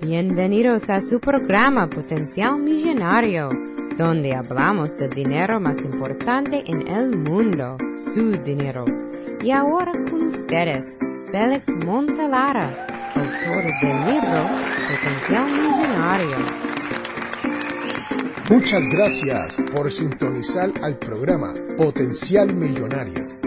Bienvenidos a su programa Potencial Millonario, donde hablamos del dinero más importante en el mundo, su dinero. Y ahora con ustedes, Félix Montalara, autor del libro Potencial Millonario. Muchas gracias por sintonizar al programa Potencial Millonario.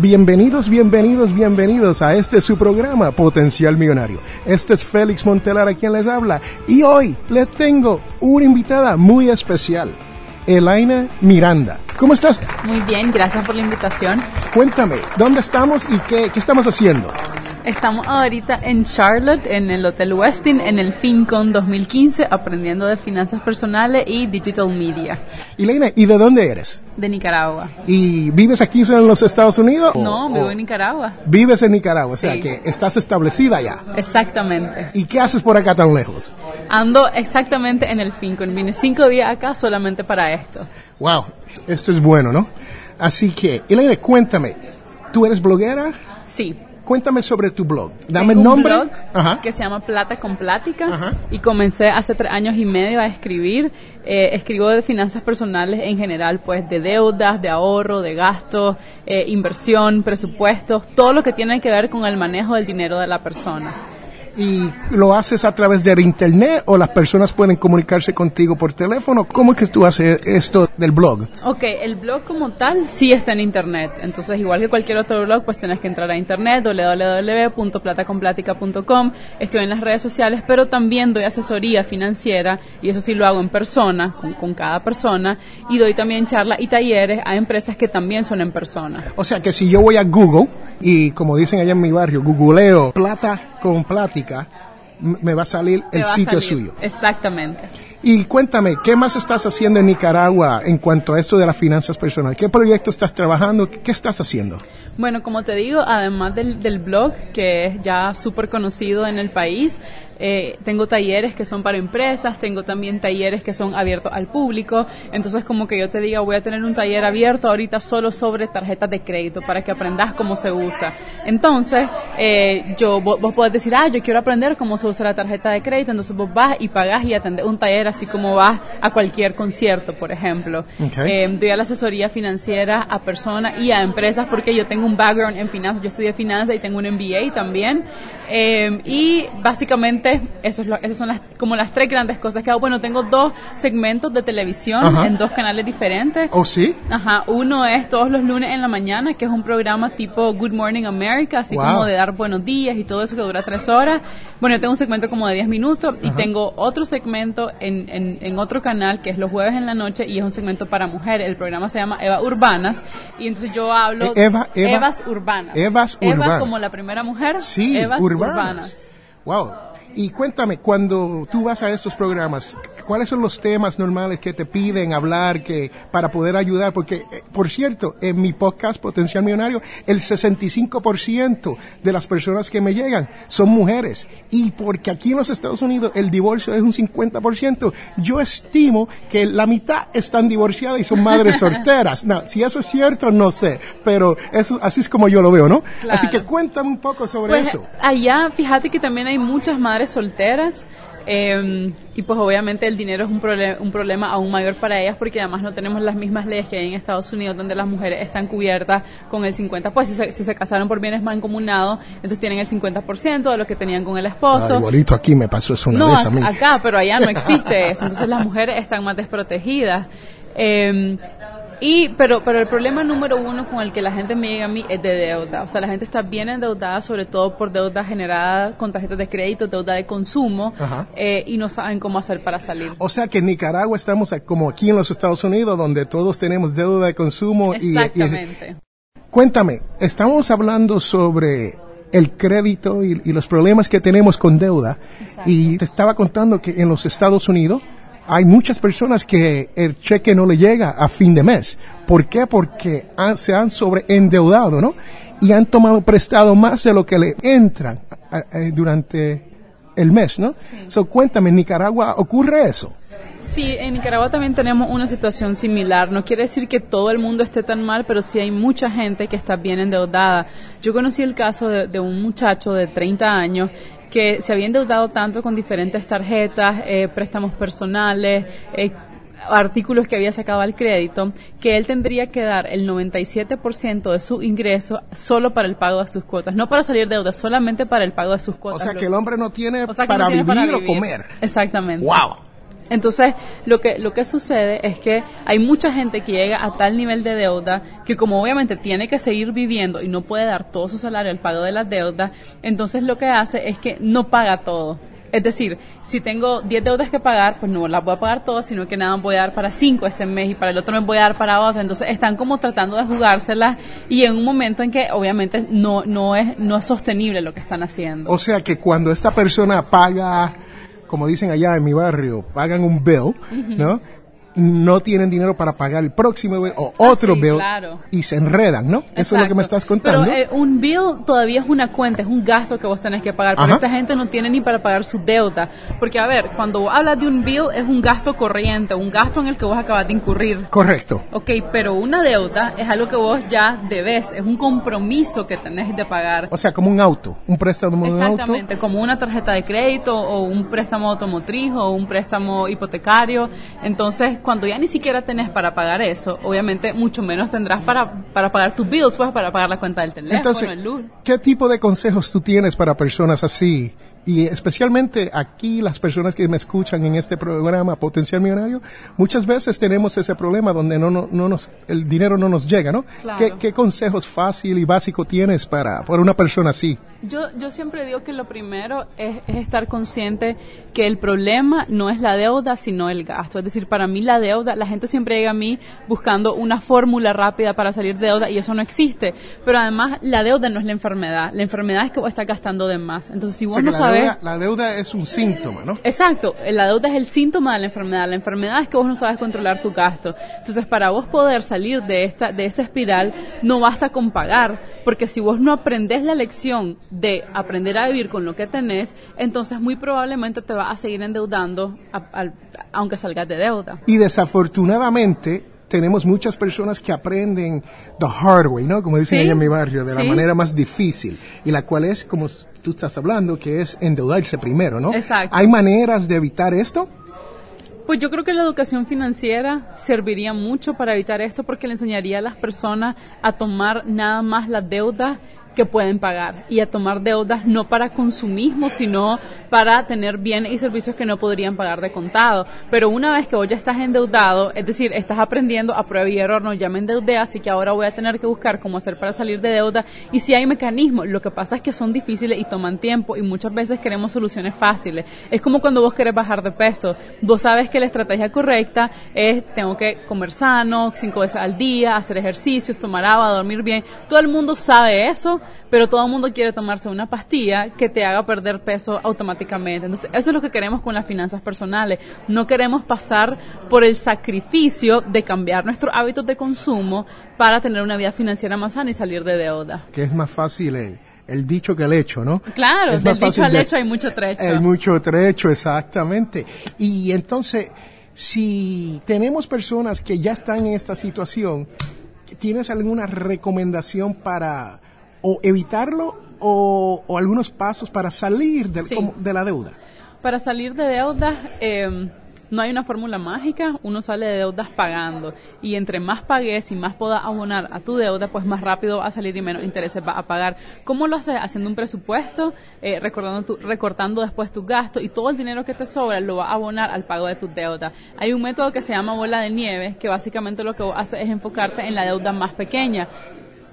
Bienvenidos, bienvenidos, bienvenidos a este su programa Potencial Millonario. Este es Félix Montelar a quien les habla y hoy les tengo una invitada muy especial, Elaina Miranda. ¿Cómo estás? Muy bien, gracias por la invitación. Cuéntame, ¿dónde estamos y qué, qué estamos haciendo? Estamos ahorita en Charlotte, en el Hotel Westin, en el FinCon 2015, aprendiendo de finanzas personales y digital media. Elaina, ¿y de dónde eres? De Nicaragua. ¿Y vives aquí en los Estados Unidos? No, ¿O- vivo o en Nicaragua. Vives en Nicaragua, o sea Sí. que estás establecida ya. Exactamente. ¿Y qué haces por acá tan lejos? Ando exactamente en el FinCon. Vine cinco días acá solamente para esto. Wow, esto es bueno, ¿no? Así que, Elaine, cuéntame, ¿tú eres bloguera? Sí. Cuéntame sobre tu blog. Dame Tengo el nombre. un blog Ajá. que se llama Plata con Plática Ajá. y comencé hace tres años y medio a escribir. Eh, escribo de finanzas personales en general, pues de deudas, de ahorro, de gastos, eh, inversión, presupuestos, todo lo que tiene que ver con el manejo del dinero de la persona. ¿Y lo haces a través del internet o las personas pueden comunicarse contigo por teléfono? ¿Cómo es que tú haces esto del blog? Ok, el blog como tal sí está en internet. Entonces, igual que cualquier otro blog, pues tenés que entrar a internet, www.plataconplatica.com. Estoy en las redes sociales, pero también doy asesoría financiera, y eso sí lo hago en persona, con, con cada persona, y doy también charlas y talleres a empresas que también son en persona. O sea que si yo voy a Google y como dicen allá en mi barrio, googleo plata con plática, me va a salir el sitio salir. suyo. Exactamente. Y cuéntame, ¿qué más estás haciendo en Nicaragua en cuanto a esto de las finanzas personales? ¿Qué proyecto estás trabajando? ¿Qué estás haciendo? Bueno, como te digo, además del, del blog, que es ya súper conocido en el país, eh, tengo talleres que son para empresas, tengo también talleres que son abiertos al público. Entonces, como que yo te diga, voy a tener un taller abierto ahorita solo sobre tarjetas de crédito para que aprendas cómo se usa. Entonces, eh, yo, vos, vos podés decir, ah, yo quiero aprender cómo se usa la tarjeta de crédito. Entonces, vos vas y pagás y atendés un taller así como vas a cualquier concierto, por ejemplo. Ok. Eh, doy a la asesoría financiera a personas y a empresas porque yo tengo un background en finanzas, yo estudié finanzas y tengo un MBA también. Eh, y básicamente eso es lo- esas son las, como las tres grandes cosas que hago. Bueno, tengo dos segmentos de televisión Ajá. en dos canales diferentes. ¿Oh, sí? Ajá, uno es todos los lunes en la mañana, que es un programa tipo Good Morning America, así Wow. como de dar buenos días y todo eso que dura tres horas. Bueno, yo tengo un segmento como de 10 minutos y tengo otro segmento en, en, en otro canal que es los jueves en la noche y es un segmento para mujeres. El programa se llama Eva Urbanas y entonces yo hablo E- Eva- Eva- Evas Urbanas. Evas Eva Urbanas. como la primera mujer, Sí, Evas urbanas. Urbanas. Wow. Y cuéntame, cuando tú vas a estos programas, ¿cuáles son los temas normales que te piden hablar que para poder ayudar? Porque, eh, por cierto, en mi podcast Potencial Millonario, el 65% de las personas que me llegan son mujeres. Y porque aquí en los Estados Unidos el divorcio es un 50%, yo estimo que la mitad están divorciadas y son madres solteras. No, si eso es cierto, no sé, pero eso, así es como yo lo veo, ¿no? Claro. Así que cuéntame un poco sobre Pues eso. allá, fíjate que también hay muchas madres solteras. eh, y pues obviamente el dinero es un, un problema aún mayor para ellas porque además no tenemos las mismas leyes que hay en Estados Unidos donde las mujeres están cubiertas con el 50%, pues si se, si se casaron por bienes mancomunados, entonces tienen el 50% de lo que tenían con el esposo. Ah, igualito aquí me pasó eso una no, vez a mí. acá, pero allá no existe eso. Entonces las mujeres están más desprotegidas. Eh, y, pero, pero el problema número uno con el que la gente me llega a mí es de deuda. O sea, la gente está bien endeudada, sobre todo por deuda generada con tarjetas de crédito, deuda de consumo, eh, y no saben cómo hacer para salir. O sea que en Nicaragua estamos como aquí en los Estados Unidos, donde todos tenemos deuda de consumo. y- y- Exactamente. cuéntame, estamos hablando sobre el crédito y, y los problemas que tenemos con deuda. Exacto. Y te estaba contando que en los Estados Unidos hay muchas personas que el cheque no le llega a fin de mes. ¿Por qué? Porque han- se han sobreendeudado, ¿no? Y han tomado prestado más de lo que le entran a- durante el mes, ¿no? So, cuéntame, ¿en Nicaragua ocurre eso? Sí, en Nicaragua también tenemos una situación similar. No quiere decir que todo el mundo esté tan mal, pero sí hay mucha gente que está bien endeudada. Yo conocí el caso de, de un muchacho de 30 años que se había endeudado tanto con diferentes tarjetas, eh, préstamos personales, eh, artículos que había sacado al crédito, que él tendría que dar el 97% de su ingreso solo para el pago de sus cuotas, no para salir de deuda, solamente para el pago de sus O cuotas. sea, que el hombre no tiene O sea, para, no tiene vivir para o vivir. comer. Exactamente. ¡Wow! Entonces, lo que, lo que sucede es que hay mucha gente que llega a tal nivel de deuda que como obviamente tiene que seguir viviendo y no puede dar todo su salario al pago de las deudas, entonces lo que hace es que no paga todo. Es decir, si tengo 10 deudas que pagar, pues no las voy a pagar todas, sino que nada voy a dar para 5 este mes y para el otro mes voy a dar para otro. Entonces están como tratando de jugárselas y en un momento en que obviamente no, no, es, no es sostenible lo que están haciendo. O sea que cuando esta persona paga, como dicen allá en mi barrio, pagan un bill, ¿no? No tienen dinero para pagar el próximo bill o otro Ah, sí, bill claro. y se enredan, ¿no? Eso es lo que me estás contando. Pero eh, un bill todavía es una cuenta, es un gasto que vos tenés que pagar. Pero Ajá. esta gente no tiene ni para pagar su deuda. Porque, a ver, cuando vos hablas de un bill, es un gasto corriente, un gasto en el que vos acabas de incurrir. Correcto. Ok, pero una deuda es algo que vos ya debes, es un compromiso que tenés de pagar. O sea, como un auto, un préstamo de un auto. Exactamente, como una tarjeta de crédito o un préstamo automotriz o un préstamo hipotecario. Entonces, cuando ya ni siquiera tenés para pagar eso, obviamente mucho menos tendrás para, para pagar tus bills, pues para pagar la cuenta del teléfono, Entonces, el luz. ¿qué tipo de consejos tú tienes para personas así? Y especialmente aquí las personas que me escuchan en este programa Potencial Millonario, muchas veces tenemos ese problema donde no, no, no nos, el dinero no nos llega, ¿no? Claro. ¿Qué, qué consejos fácil y básico tienes para, para una persona así? Yo, yo siempre digo que lo primero es, es estar consciente que el problema no es la deuda, sino el gasto. Es decir, para mí la deuda, la gente siempre llega a mí buscando una fórmula rápida para salir de deuda y eso no existe. Pero además, la deuda no es la enfermedad. La enfermedad es que vos estás gastando de más. Entonces, si O vos sea, no que la, deuda, la deuda es un síntoma, ¿no? Exacto, la deuda es el síntoma de la enfermedad. La enfermedad es que vos no sabes controlar tu gasto. Entonces, para vos poder salir de esta de esa espiral, no basta con pagar, porque si vos no aprendes la lección de aprender a vivir con lo que tenés, entonces muy probablemente te vas a seguir endeudando a- aunque salgas de deuda. Y desafortunadamente tenemos muchas personas que aprenden the hard way, ¿no? Como dicen Sí, allá en mi barrio, de la manera más difícil. Y la cual es, como tú estás hablando, que es endeudarse primero, ¿no? Exacto. ¿Hay maneras de evitar esto? Pues yo creo que la educación financiera serviría mucho para evitar esto porque le enseñaría a las personas a tomar nada más las deudas que pueden pagar y a tomar deudas no para consumismo, sino para tener bienes y servicios que no podrían pagar de contado. Pero una vez que vos ya estás endeudado, es decir, estás aprendiendo a prueba y error, no, ya me endeudé, así que ahora voy a tener que buscar cómo hacer para salir de deuda. Y si hay mecanismos, lo que pasa es que son difíciles y toman tiempo y muchas veces queremos soluciones fáciles. Es como cuando vos querés bajar de peso. Vos sabes que la estrategia correcta es tengo que comer sano, cinco veces al día, hacer ejercicios, tomar agua, dormir bien. Todo el mundo sabe eso, pero todo el mundo quiere tomarse una pastilla que te haga perder peso automáticamente. Entonces, eso es lo que queremos con las finanzas personales. No queremos pasar por el sacrificio de cambiar nuestros hábitos de consumo para tener una vida financiera más sana y salir de deuda. Que es más fácil el, el dicho que el hecho, ¿no? Claro, Es del dicho al de- hecho hay mucho trecho. Hay mucho trecho, exactamente. Y entonces, si tenemos personas que ya están en esta situación, ¿tienes alguna recomendación para o evitarlo o, o algunos pasos para salir del- Sí. como- de la deuda? Para salir de deudas, eh, no hay una fórmula mágica, uno sale de deudas pagando. Y entre más pagues y más puedas abonar a tu deuda, pues más rápido va a salir y menos intereses va a pagar. ¿Cómo lo haces? Haciendo un presupuesto, eh, recordando tu- recortando después tus gastos y todo el dinero que te sobra lo va a abonar al pago de tus deudas. Hay un método que se llama bola de nieve, que básicamente lo que vos haces es enfocarte en la deuda más pequeña.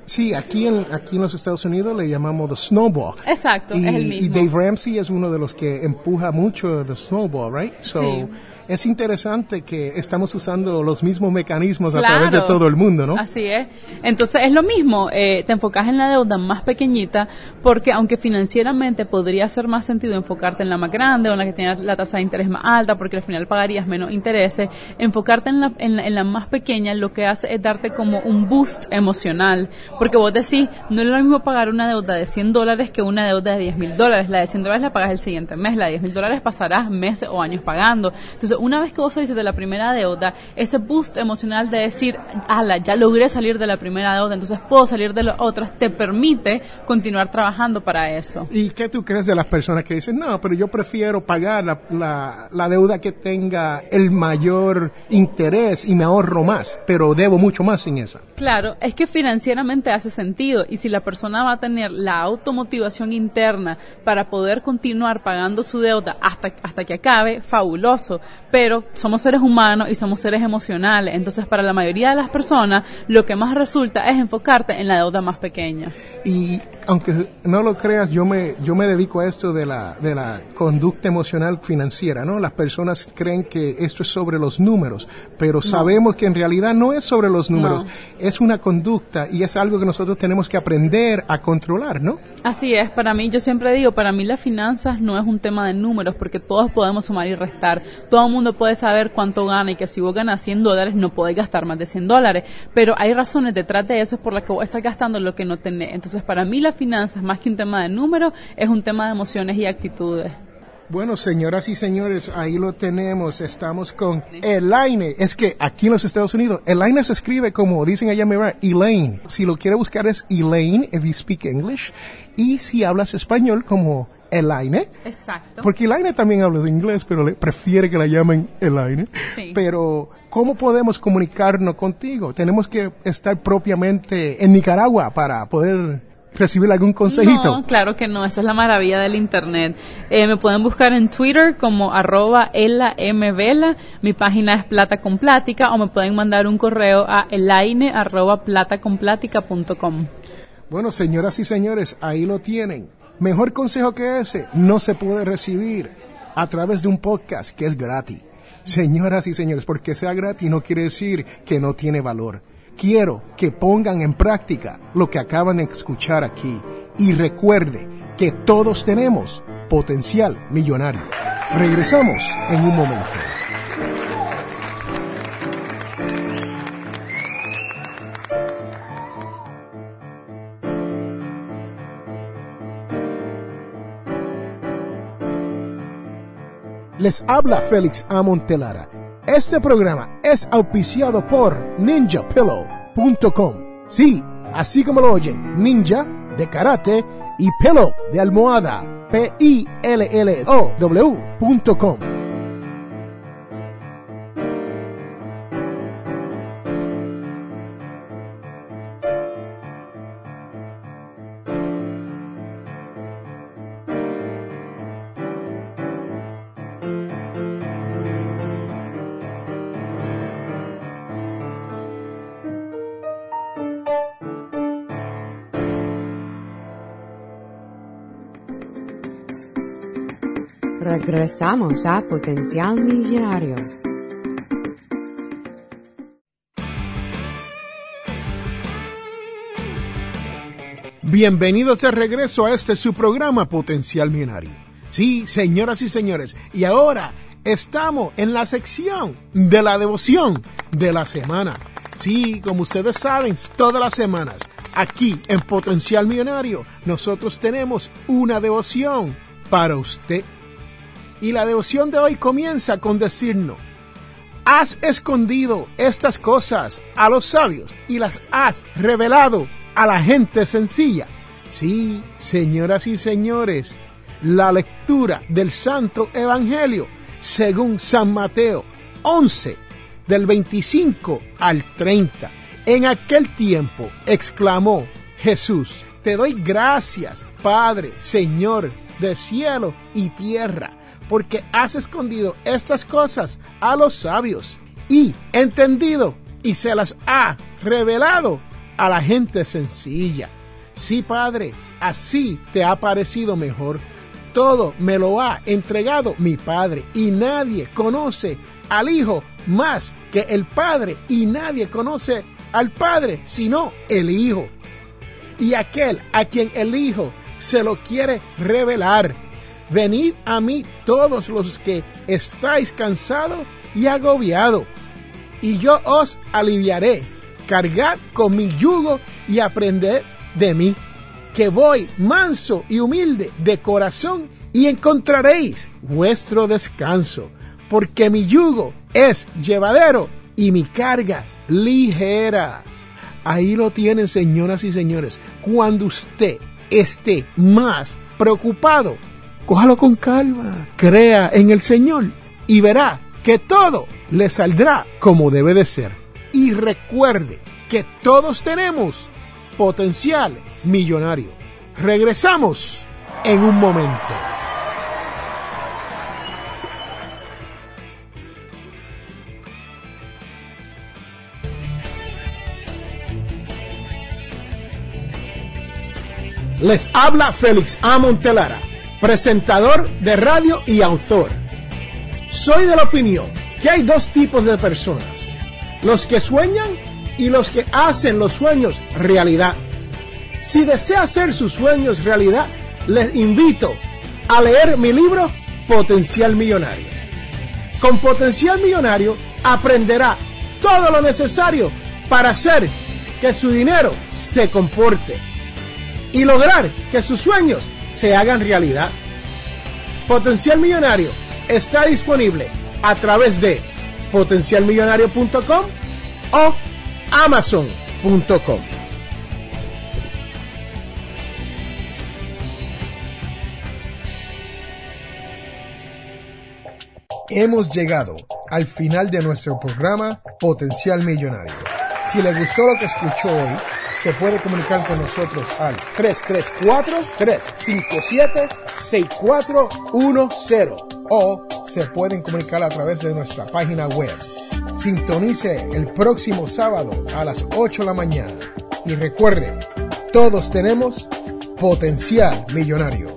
Sí, aquí en, aquí en los Estados Unidos le llamamos the snowball. Exacto, y, es el y mismo. Dave Ramsey es uno de los que empuja mucho the snowball, right? So, Sí. Es interesante que estamos usando los mismos mecanismos a través de todo el mundo, ¿no? Así es. Entonces es lo mismo, eh, te enfocas en la deuda más pequeñita porque aunque financieramente podría hacer más sentido enfocarte en la más grande o en la que tiene la tasa de interés más alta porque al final pagarías menos intereses, enfocarte en la, en la, más pequeña lo que hace es darte como un boost emocional. Porque vos decís, no es lo mismo pagar una deuda de 100 dólares que una deuda de 10 mil dólares. La de 100 dólares la pagas el siguiente mes, la de 10 mil dólares pasarás meses o años pagando. Entonces, una vez que vos saliste de la primera deuda, ese boost emocional de decir, ala, ya logré salir de la primera deuda, entonces puedo salir de las otras, te permite continuar trabajando para eso. ¿Y qué tú crees de las personas que dicen, no, pero yo prefiero pagar la, la, deuda que tenga el mayor interés y me ahorro más, pero debo mucho más sin esa? Claro, es que financieramente hace sentido y si la persona va a tener la automotivación interna para poder continuar pagando su deuda hasta, hasta que acabe, fabuloso, pero somos seres humanos y somos seres emocionales, entonces para la mayoría de las personas lo que más resulta es enfocarte en la deuda más pequeña. Y aunque no lo creas, yo me, yo me dedico a esto de la, de la conducta emocional financiera, ¿no? Las personas creen que esto es sobre los números, pero sabemos que en realidad no es sobre los números, es una conducta y es algo que nosotros tenemos que aprender a controlar, ¿no? Así es, para mí, yo siempre digo, para mí las finanzas no es un tema de números, porque todos podemos sumar y restar, todo mundo puede saber cuánto gana y que si vos ganas 100 dólares no podés gastar más de 100 dólares, pero hay razones detrás de eso por las que vos estás gastando lo que no tenés. Entonces, para mí las finanzas, más que un tema de números, es un tema de emociones y actitudes. Bueno, señoras y señores, ahí lo tenemos. Estamos con Elaine. Es que aquí en los Estados Unidos, Elaine se escribe como dicen allá en Elaine. Si lo quiere buscar es Elaine, if you speak English. Y si hablas español, como Elaine. Exacto. Porque Elaine también habla de inglés, pero le prefiere que la llamen Elaine. Sí. Pero, ¿cómo podemos comunicarnos contigo? Tenemos que estar propiamente en Nicaragua para poder recibir algún consejito? No, claro que no, esa es la maravilla del internet. Eh, me pueden buscar en Twitter como arroba mvela, mi página es plata con plática o me pueden mandar un correo a elaine arroba plataconplática.com. Bueno, señoras y señores, ahí lo tienen. Mejor consejo que ese no se puede recibir a través de un podcast que es gratis. Señoras y señores, porque sea gratis no quiere decir que no tiene valor. Quiero que pongan en práctica lo que acaban de escuchar aquí y recuerde que todos tenemos potencial millonario. Regresamos en un momento. Les habla Félix Amontelara. Este programa es auspiciado por ninjapillow.com. Sí, así como lo oyen, ninja de karate y pillow de almohada. P-I-L-L-O-W.com. Regresamos a Potencial Millonario. Bienvenidos de regreso a este su programa Potencial Millonario. Sí, señoras y señores, y ahora estamos en la sección de la devoción de la semana. Sí, como ustedes saben, todas las semanas aquí en Potencial Millonario nosotros tenemos una devoción para usted y la devoción de hoy comienza con decirnos, has escondido estas cosas a los sabios y las has revelado a la gente sencilla. Sí, señoras y señores, la lectura del Santo Evangelio según San Mateo 11, del 25 al 30. En aquel tiempo exclamó Jesús, te doy gracias, Padre, Señor de cielo y tierra porque has escondido estas cosas a los sabios y entendido y se las ha revelado a la gente sencilla. Sí, Padre, así te ha parecido mejor. Todo me lo ha entregado mi Padre y nadie conoce al Hijo más que el Padre y nadie conoce al Padre sino el Hijo. Y aquel a quien el Hijo se lo quiere revelar. Venid a mí todos los que estáis cansados y agobiados, y yo os aliviaré. Cargad con mi yugo y aprended de mí, que voy manso y humilde de corazón, y encontraréis vuestro descanso, porque mi yugo es llevadero y mi carga ligera. Ahí lo tienen, señoras y señores. Cuando usted esté más preocupado, cójalo con calma, crea en el Señor y verá que todo le saldrá como debe de ser. Y recuerde que todos tenemos potencial millonario. Regresamos en un momento. Les habla Félix A. Montelara, presentador de radio y autor. Soy de la opinión que hay dos tipos de personas, los que sueñan y los que hacen los sueños realidad. Si desea hacer sus sueños realidad, les invito a leer mi libro Potencial Millonario. Con Potencial Millonario aprenderá todo lo necesario para hacer que su dinero se comporte y lograr que sus sueños se hagan realidad. Potencial Millonario está disponible a través de potencialmillonario.com o amazon.com. Hemos llegado al final de nuestro programa Potencial Millonario. Si le gustó lo que escuchó hoy, se puede comunicar con nosotros al 334-357-6410 o se pueden comunicar a través de nuestra página web. Sintonice el próximo sábado a las 8 de la mañana y recuerde, todos tenemos potencial millonario.